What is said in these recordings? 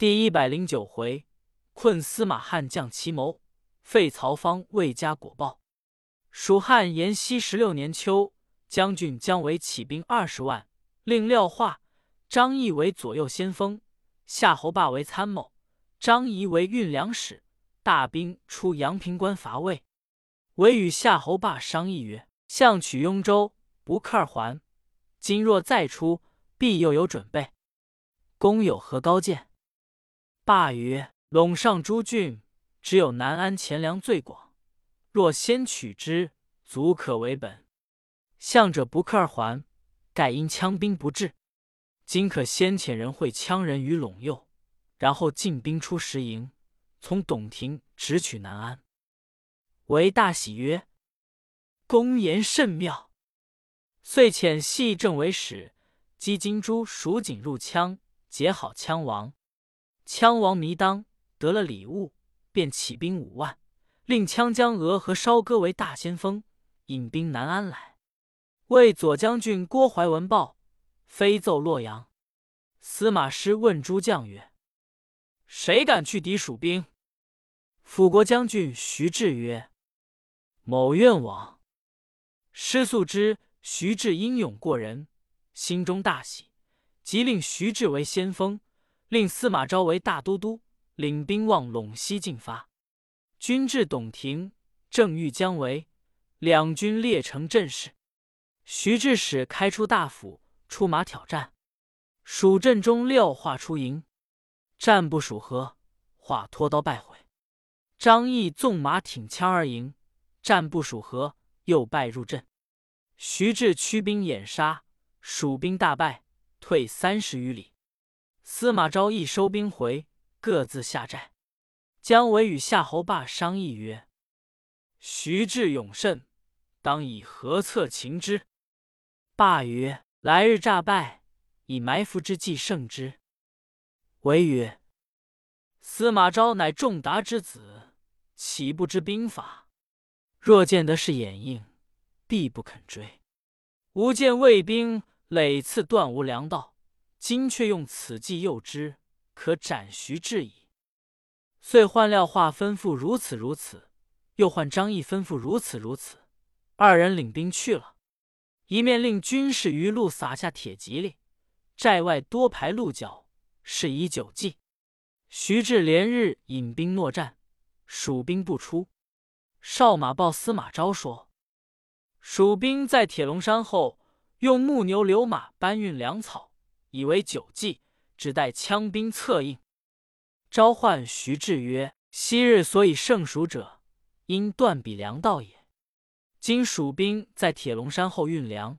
第一百零九回，困司马汉将奇谋，废曹芳魏家果报。蜀汉延熙十六年秋，将军姜维起兵二十万，令廖化、张翼为左右先锋，夏侯霸为参谋，张仪为运粮使。大兵出阳平关伐魏，韦与夏侯霸商议曰：“相取雍州，不克而还。今若再出，必又有准备。公有何高见？”霸曰：“陇上诸郡，只有南安钱粮最广。若先取之，足可为本。向者不克而还，盖因羌兵不至。今可先遣人会羌人于陇右，然后进兵出石营。”从董庭直取南安，为大喜曰：“公言甚妙。”遂遣系政为使，击金珠、蜀锦入羌，结好羌王。羌王弥当得了礼物，便起兵五万，令羌江娥和烧歌为大先锋，引兵南安来。为左将军郭淮闻报，飞奏洛阳。司马师问诸将曰：“谁敢去敌蜀兵？”辅国将军徐志曰：“某愿往。”师素知徐志英勇过人，心中大喜，即令徐志为先锋，令司马昭为大都督，领兵往陇西进发。军至董亭，正遇姜维，两军列成阵势。徐志使开出大府，出马挑战。蜀阵中廖化出营，战不数合，化脱刀败毁。张翼纵马挺枪而迎，战不数合，又败入阵。徐志驱兵掩杀，蜀兵大败，退三十余里。司马昭亦收兵回，各自下寨。姜维与夏侯霸商议曰：“徐志勇甚，当以何策擒之？”霸曰：“来日诈败，以埋伏之计胜之。”维曰：“司马昭乃仲达之子。”岂不知兵法？若见得是掩映，必不肯追。吾见魏兵累次断无粮道，今却用此计诱之，可斩徐志矣。遂换廖化吩咐如此如此，又换张翼吩咐如此如此。二人领兵去了，一面令军士于路撒下铁蒺藜，寨外多排鹿角，是以久计。徐志连日引兵搦战。蜀兵不出，少马报司马昭说：“蜀兵在铁龙山后，用木牛流马搬运粮草，以为久计，只待羌兵策应。”召唤徐志曰：“昔日所以胜蜀者，因断彼粮道也。今蜀兵在铁龙山后运粮，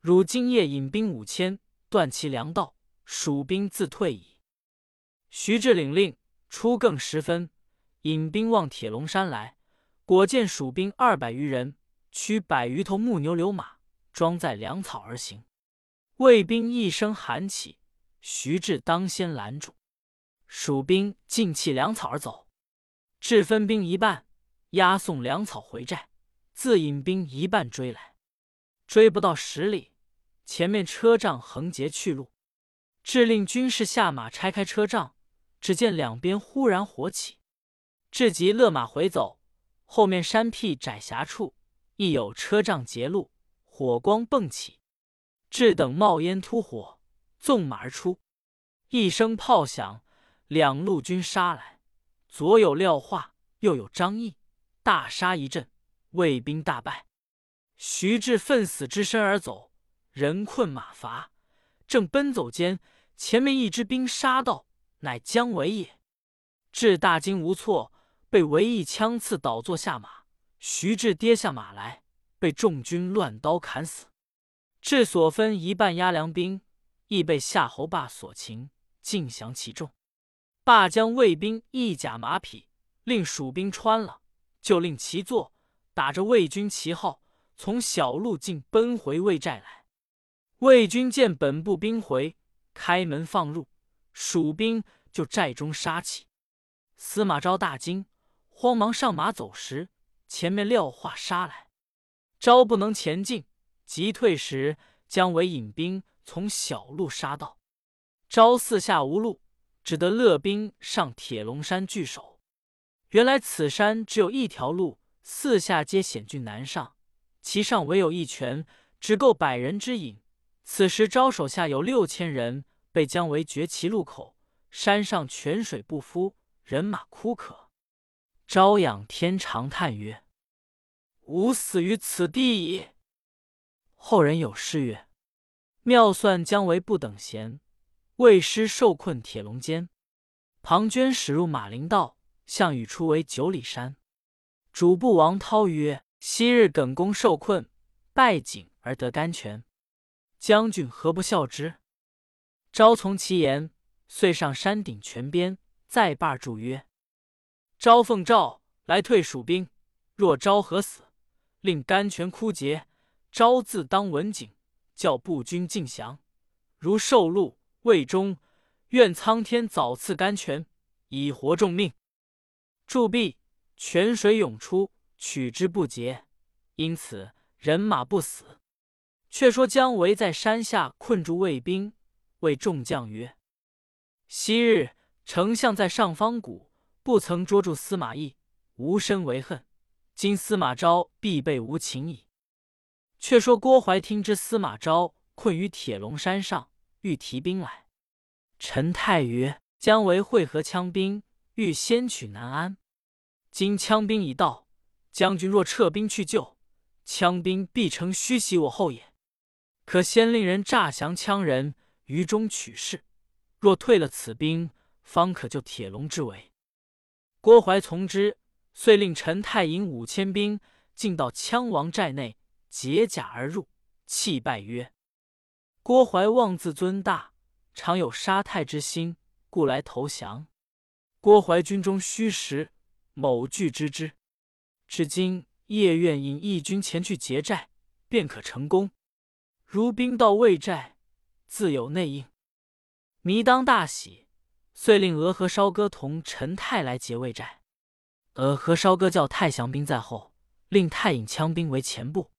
汝今夜引兵五千，断其粮道，蜀兵自退矣。”徐志领令，初更时分。引兵望铁龙山来，果见蜀兵二百余人，驱百余头木牛流马，装载粮草而行。魏兵一声喊起，徐志当先拦住，蜀兵尽弃粮草而走。志分兵一半，押送粮草回寨，自引兵一半追来。追不到十里，前面车仗横截去路，致令军士下马拆开车仗，只见两边忽然火起。至即勒马回走，后面山僻窄狭处，亦有车仗截路，火光迸起。至等冒烟突火，纵马而出。一声炮响，两路军杀来，左有廖化，右有张翼，大杀一阵，魏兵大败。徐志奋死之身而走，人困马乏，正奔走间，前面一支兵杀到，乃姜维也。志大惊无措。被韦一枪刺倒坐下马，徐志跌下马来，被众军乱刀砍死。志所分一半押粮兵，亦被夏侯霸所擒，尽降其众。霸将魏兵一甲马匹，令蜀兵穿了，就令其坐，打着魏军旗号，从小路径奔回魏寨来。魏军见本部兵回，开门放入，蜀兵就寨中杀起。司马昭大惊。慌忙上马走时，前面廖化杀来，昭不能前进，急退时，姜维引兵从小路杀到，招四下无路，只得勒兵上铁龙山据守。原来此山只有一条路，四下皆险峻难上，其上唯有一泉，只够百人之饮。此时招手下有六千人，被姜维绝其路口。山上泉水不敷，人马枯渴。朝仰天长叹曰：“吾死于此地矣。”后人有诗曰：“妙算姜维不等闲，为师受困铁笼间。庞涓驶入马陵道，项羽出围九里山。”主簿王涛曰：“昔日耿恭受困，拜井而得甘泉。将军何不效之？”昭从其言。遂上山顶泉边，再罢祝曰：“昭奉诏来退蜀兵，若昭何死，令甘泉枯竭，昭自当文景，叫步军尽降。如受禄未终，愿苍天早赐甘泉，以活众命。”祝毕，泉水涌出，取之不竭，因此人马不死。却说姜维在山下困住魏兵，谓众将曰：昔日丞相在上方谷，不曾捉住司马懿，无身为恨。今司马昭必被无情矣。却说郭淮听知司马昭困于铁笼山上，欲提兵来。陈泰曰：“姜维会合羌兵，欲先取南安。今羌兵已到，将军若撤兵去救，羌兵必乘虚袭我后也。可先令人诈降羌人，于中取势。”若退了此兵，方可救铁笼之围。郭淮从之，遂令陈泰引五千兵进到羌王寨内，解甲而入，泣拜曰：“郭淮妄自尊大，常有杀太之心，故来投降。郭淮军中虚实，某惧知之。至今夜愿引义军前去劫寨，便可成功。如兵到魏寨，自有内应。”弥当大喜，遂令俄和烧哥同陈泰来劫魏寨。俄和烧哥叫太降兵在后，令太引羌兵为前部。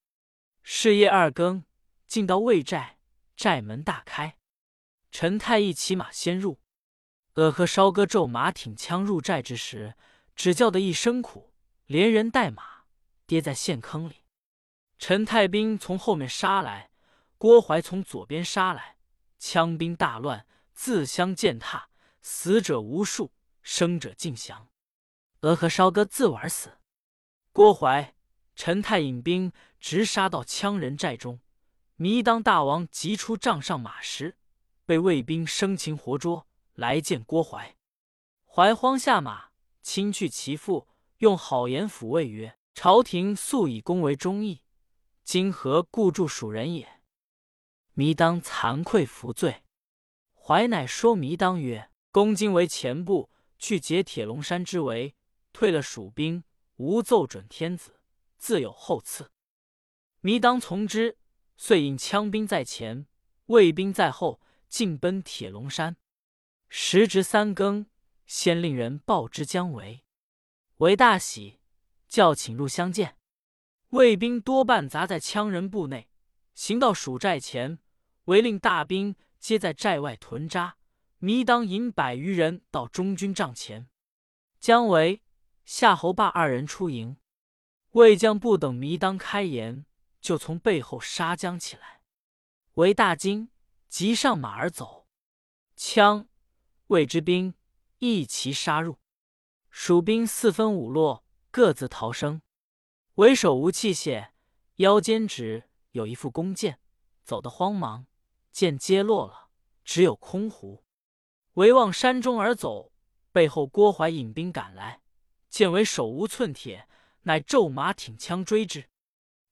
是夜二更，进到魏寨，寨门大开。陈太一骑马先入。俄和烧哥骤马挺枪入寨之时，只叫得一声苦，连人带马跌在陷坑里。陈太兵从后面杀来，郭淮从左边杀来，枪兵大乱。自相践踏，死者无数，生者尽降。俄和烧哥自刎死。郭淮、陈太引兵直杀到羌人寨中。糜当大王急出帐上马时，被魏兵生擒活捉，来见郭淮。怀慌下马，亲去其父，用好言抚慰曰：“朝廷素以公为忠义，今何故助蜀人也？”糜当惭愧服罪。怀乃说糜当曰：“公今为前部，去解铁龙山之围，退了蜀兵，吾奏准天子，自有后赐。”糜当从之，遂引羌兵在前，魏兵在后，进奔铁龙山。时值三更，先令人报之姜维，维大喜，叫请入相见。魏兵多半杂在羌人部内，行到蜀寨前，唯令大兵。皆在寨外屯扎，糜当引百余人到中军帐前。姜维、夏侯霸二人出营，魏将不等糜当开言，就从背后杀将起来。韦大惊，急上马而走。枪、魏之兵一齐杀入，蜀兵四分五落，各自逃生。为首无器械，腰间只有一副弓箭，走得慌忙。箭皆落了，只有空壶。唯望山中而走，背后郭淮引兵赶来，见为手无寸铁，乃骤马挺枪追之。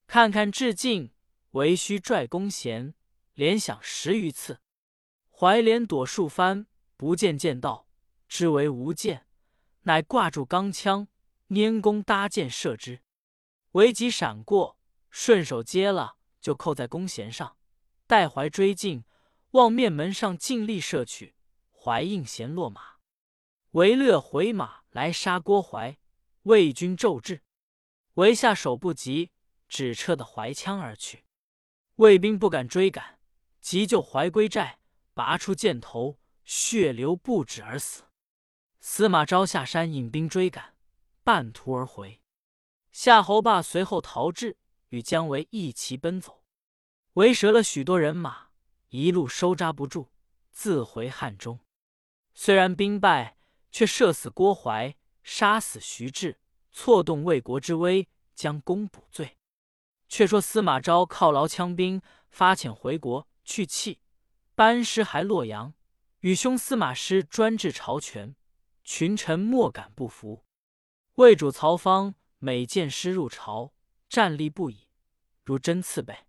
看看至近，唯须拽弓弦，连响十余次。怀连躲数番，不见剑道，知为无箭，乃挂住钢枪，拈弓搭箭射之。为急闪过，顺手接了，就扣在弓弦上。待怀追进，望面门上尽力射去，怀应弦落马，为乐回马来杀郭淮，魏军骤至，为下手不及，只撤得怀枪而去。魏兵不敢追赶，急救怀归寨，拔出箭头，血流不止而死。司马昭下山引兵追赶，半途而回。夏侯霸随后逃至，与姜维一齐奔走，围折了许多人马，一路收扎不住，自回汉中。虽然兵败，却射死郭淮，杀死徐志，错动魏国之威，将功补罪。却说司马昭犒劳羌兵，发遣回国去气，班师还洛阳，与兄司马师专制朝权，群臣莫敢不服。魏主曹芳每见师入朝，战栗不已，如针刺背。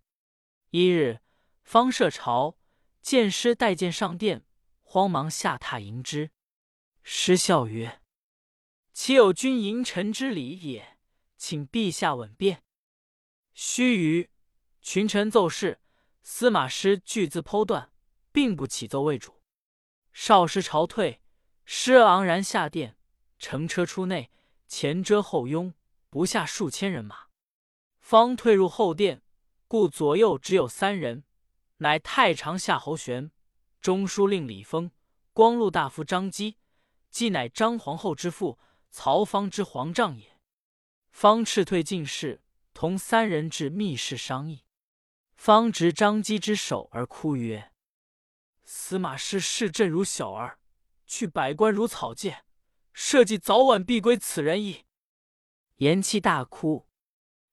一日，方设朝，见师带剑上殿，慌忙下榻迎之。师笑曰：“岂有君迎臣之礼也？请陛下稳便。”须臾，群臣奏事，司马师据自剖断，并不启奏魏主。少师朝退，师昂然下殿，乘车出内，前遮后拥，不下数千人马。方退入后殿，故左右只有三人，乃太常夏侯玄、中书令李丰、光禄大夫张基，既乃张皇后之父曹芳之皇丈也。方斥退进士。同三人至密室商议，方执张机之手而哭曰：“司马师视朕如小儿，去百官如草芥，社稷早晚必归此人矣。”言讫，大哭。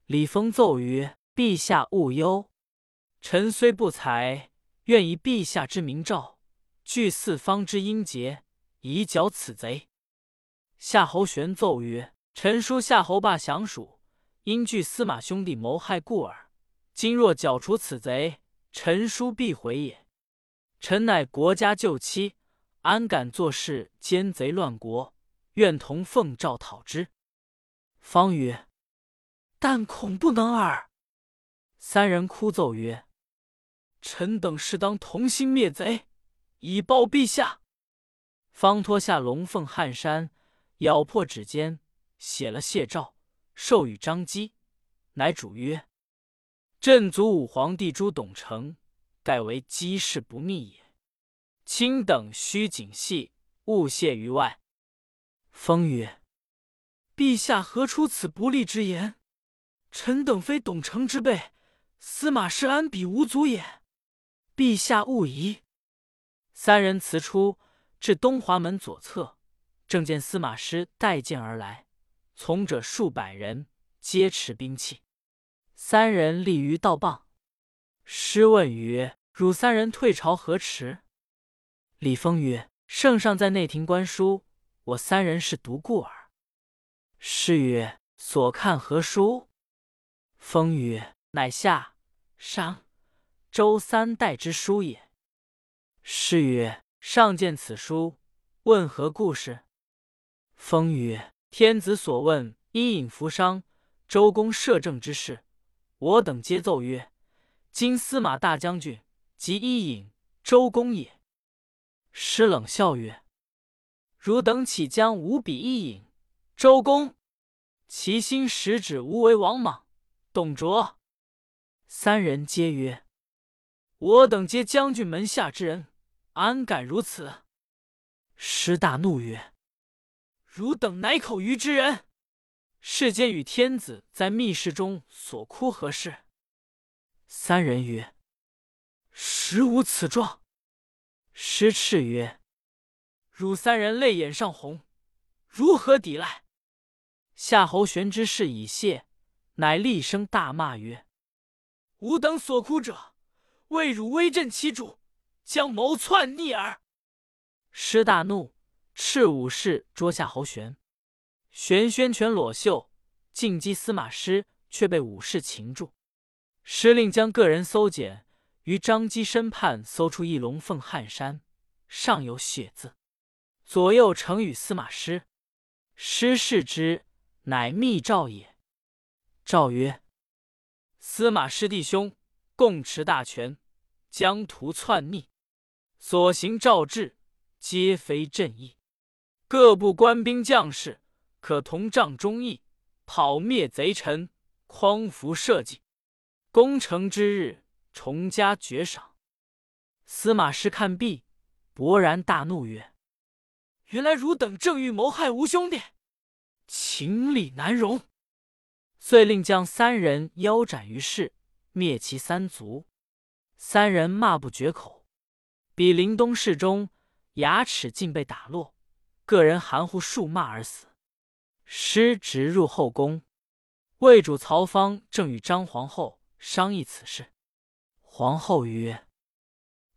李丰奏曰：“陛下勿忧，臣虽不才，愿以陛下之明诏，据四方之英杰，以剿此贼。”夏侯玄奏曰：“臣书夏侯霸降蜀。”因惧司马兄弟谋害故耳。今若剿除此贼，臣书必回也。臣乃国家旧妻，安敢坐视奸贼乱国？愿同奉诏讨之。方曰：“但恐不能耳。”三人哭奏曰：“臣等是当同心灭贼，以报陛下。”方脱下龙凤汗衫，咬破指尖，写了谢诏。授予张姬，乃主曰：“朕祖武皇帝朱董承，盖为机事不密也。卿等须谨细，勿泄于外。”封曰：“陛下何出此不利之言？臣等非董承之辈，司马氏安比无足也。陛下勿疑。”三人辞出，至东华门左侧，正见司马师带剑而来。从者数百人，皆持兵器。三人立于道傍。师问曰：“汝三人退朝何迟？”李丰曰：“圣上在内廷观书，我三人是独故耳。”师曰：“所看何书？”封曰：“乃夏、商、周三代之书也。”师曰：“上见此书，问何故事？”封曰：天子所问伊尹扶商、周公摄政之事，我等皆奏曰：“今司马大将军即伊尹、周公也。”师冷笑曰：“汝等岂将吾比伊尹、周公？其心实指吾为王莽、董卓。”三人皆曰：“我等皆将军门下之人，安敢如此？”师大怒曰：汝等乃口愚之人！世间与天子在密室中所哭何事？三人曰：“实无此状。”师斥曰：“汝三人泪眼上红，如何抵赖？”夏侯玄之事已泄，乃厉声大骂曰：“吾等所哭者，为汝威震其主，将谋篡逆耳！”师大怒。赤武士捉夏侯玄，玄宣拳裸袖，进击司马师，却被武士擒住。师令将个人搜检，于张基身畔搜出一龙凤汗衫，上有血字，左右呈与司马师。师视之，乃密诏也。诏曰：司马师弟兄共持大权，将图篡逆，所行诏制，皆非朕意。各部官兵将士可同仗忠义，讨灭贼臣，匡扶社稷。攻城之日，重加爵赏。司马师看毕，勃然大怒曰：“原来汝等正欲谋害吾兄弟，情理难容。”遂令将三人腰斩于市，灭其三族。三人骂不绝口。比临东市中，牙齿尽被打落，个人含糊数骂而死。师直入后宫，魏主曹芳正与张皇后商议此事。皇后曰：“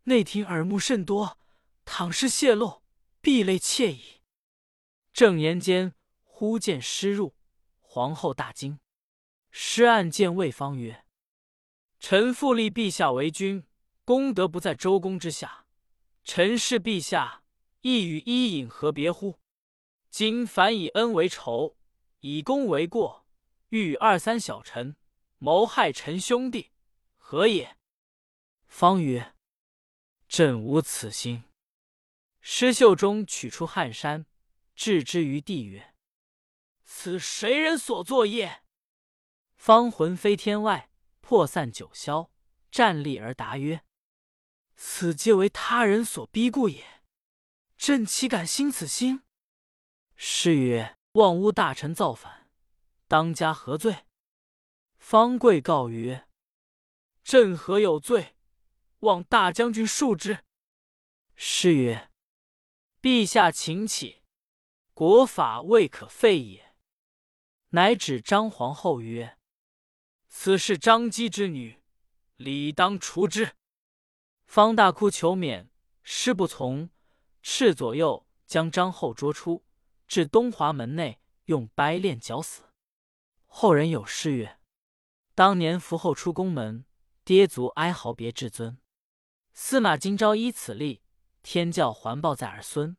内廷耳目甚多，倘是泄露，必累妾矣。”正言间，忽见师入，皇后大惊。师暗见魏方曰：“臣复立陛下为君，功德不在周公之下。臣视陛下，亦与伊尹何别乎？今反以恩为仇，以功为过，欲与二三小臣谋害臣兄弟，何也？”方曰：“朕无此心。”施袖中取出汗衫，置之于地，曰：“此谁人所作业？”方魂飞天外，魄散九霄，站立而答曰：“此皆为他人所逼故也。朕岂敢兴此心？”诗曰：“望诬大臣造反，当加何罪？”方贵告曰：“朕何有罪？望大将军恕之。”诗曰：“陛下请起，国法未可废也。”乃指张皇后曰。此是张姬之女，理当除之。方大哭求免，师不从，斥左右将张后捉出，至东华门内，用掰链绞死。后人有诗曰：“当年伏后出宫门，跌足哀嚎别至尊。司马今朝依此例，天教还报在儿孙。”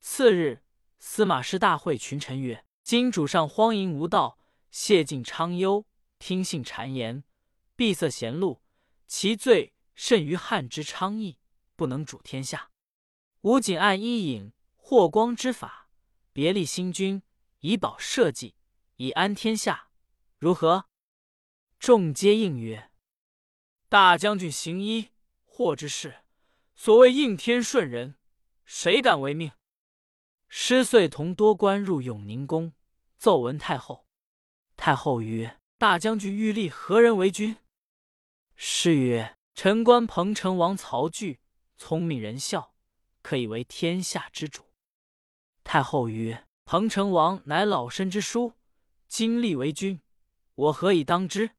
次日，司马师大会群臣曰：“今主上荒淫无道，谢尽昌幽。”听信谗言，闭塞贤路，其罪甚于汉之昌邑，不能主天下。吾仅按伊尹、霍光之法，别立新君，以保社稷，以安天下，如何？众皆应曰：“大将军行医祸之事，所谓应天顺人，谁敢违命？”师遂同多官入永宁宫，奏闻太后。太后曰：大将军欲立何人为君？师曰：“臣观彭城王曹据，聪明仁孝，可以为天下之主。”太后曰：“彭城王乃老身之叔，今立为君，我何以当之？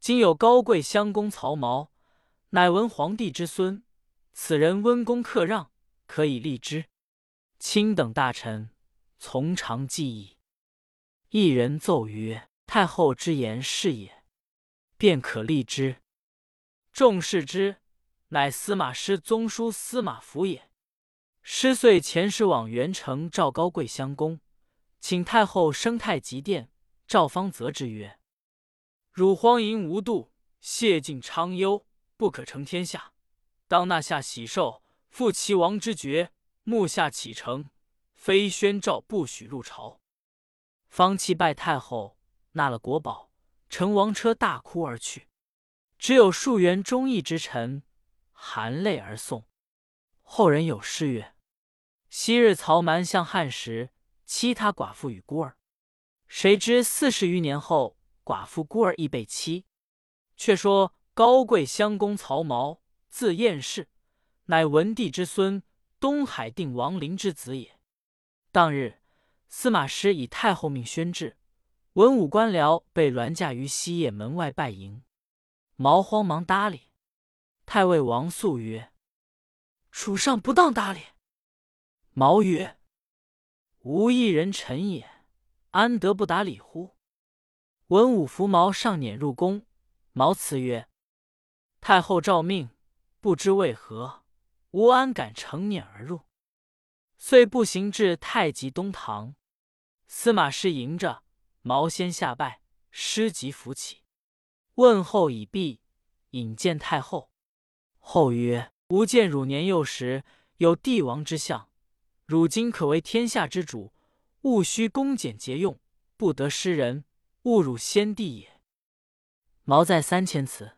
今有高贵襄公曹髦，乃文皇帝之孙，此人温公克让，可以立之。卿等大臣从长计议。”一人奏曰。太后之言是也，便可立之。众视之，乃司马师宗叔司马孚也。师遂遣使往元城赵高贵襄公，请太后升太极殿。赵方泽之曰：“汝荒淫无度，谢尽昌幽，不可成天下。当纳下喜寿，复齐王之爵，目下启程，非宣诏不许入朝。”方弃拜太后。纳了国宝，乘王车大哭而去。只有数员忠义之臣含泪而送。后人有诗曰：“昔日曹瞒向汉时，欺他寡妇与孤儿。谁知四十余年后，寡妇孤儿亦被欺。”却说高贵襄公曹髦，字彦氏，乃文帝之孙，东海定王陵之子也。当日，司马师以太后命宣制。文武官僚被銮驾于西掖门外拜迎，毛慌忙搭理。太尉王肃曰：“主上不当搭理。”毛曰：“吾一人臣也，安得不答礼乎？”文武扶毛上辇入宫。毛辞曰：“太后诏命，不知为何，吾安敢乘辇而入？”遂步行至太极东堂，司马师迎着。毛先下拜，师即扶起，问候已毕，引见太后。后曰：“吾见汝年幼时有帝王之相，汝今可为天下之主，务须恭俭节用，不得失人，勿辱先帝也。”毛在三千词。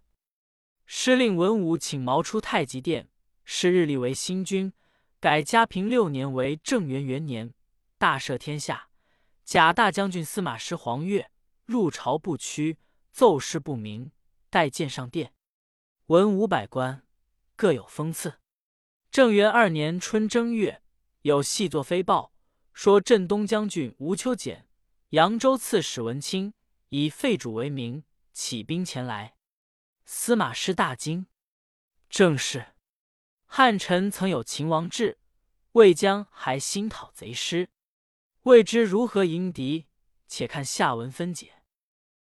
师令文武请毛出太极殿，是日立为新君，改嘉平六年为正元元年，大赦天下。假大将军司马师黄钺入朝不趋，奏事不明，待见上殿。文武百官各有封赐。正元二年春正月，有细作飞报，说镇东将军吴秋俭、扬州刺史文钦以废主为名，起兵前来。司马师大惊。正是汉臣曾有秦王志，魏将还新讨贼师。未知如何迎敌，且看下文分解。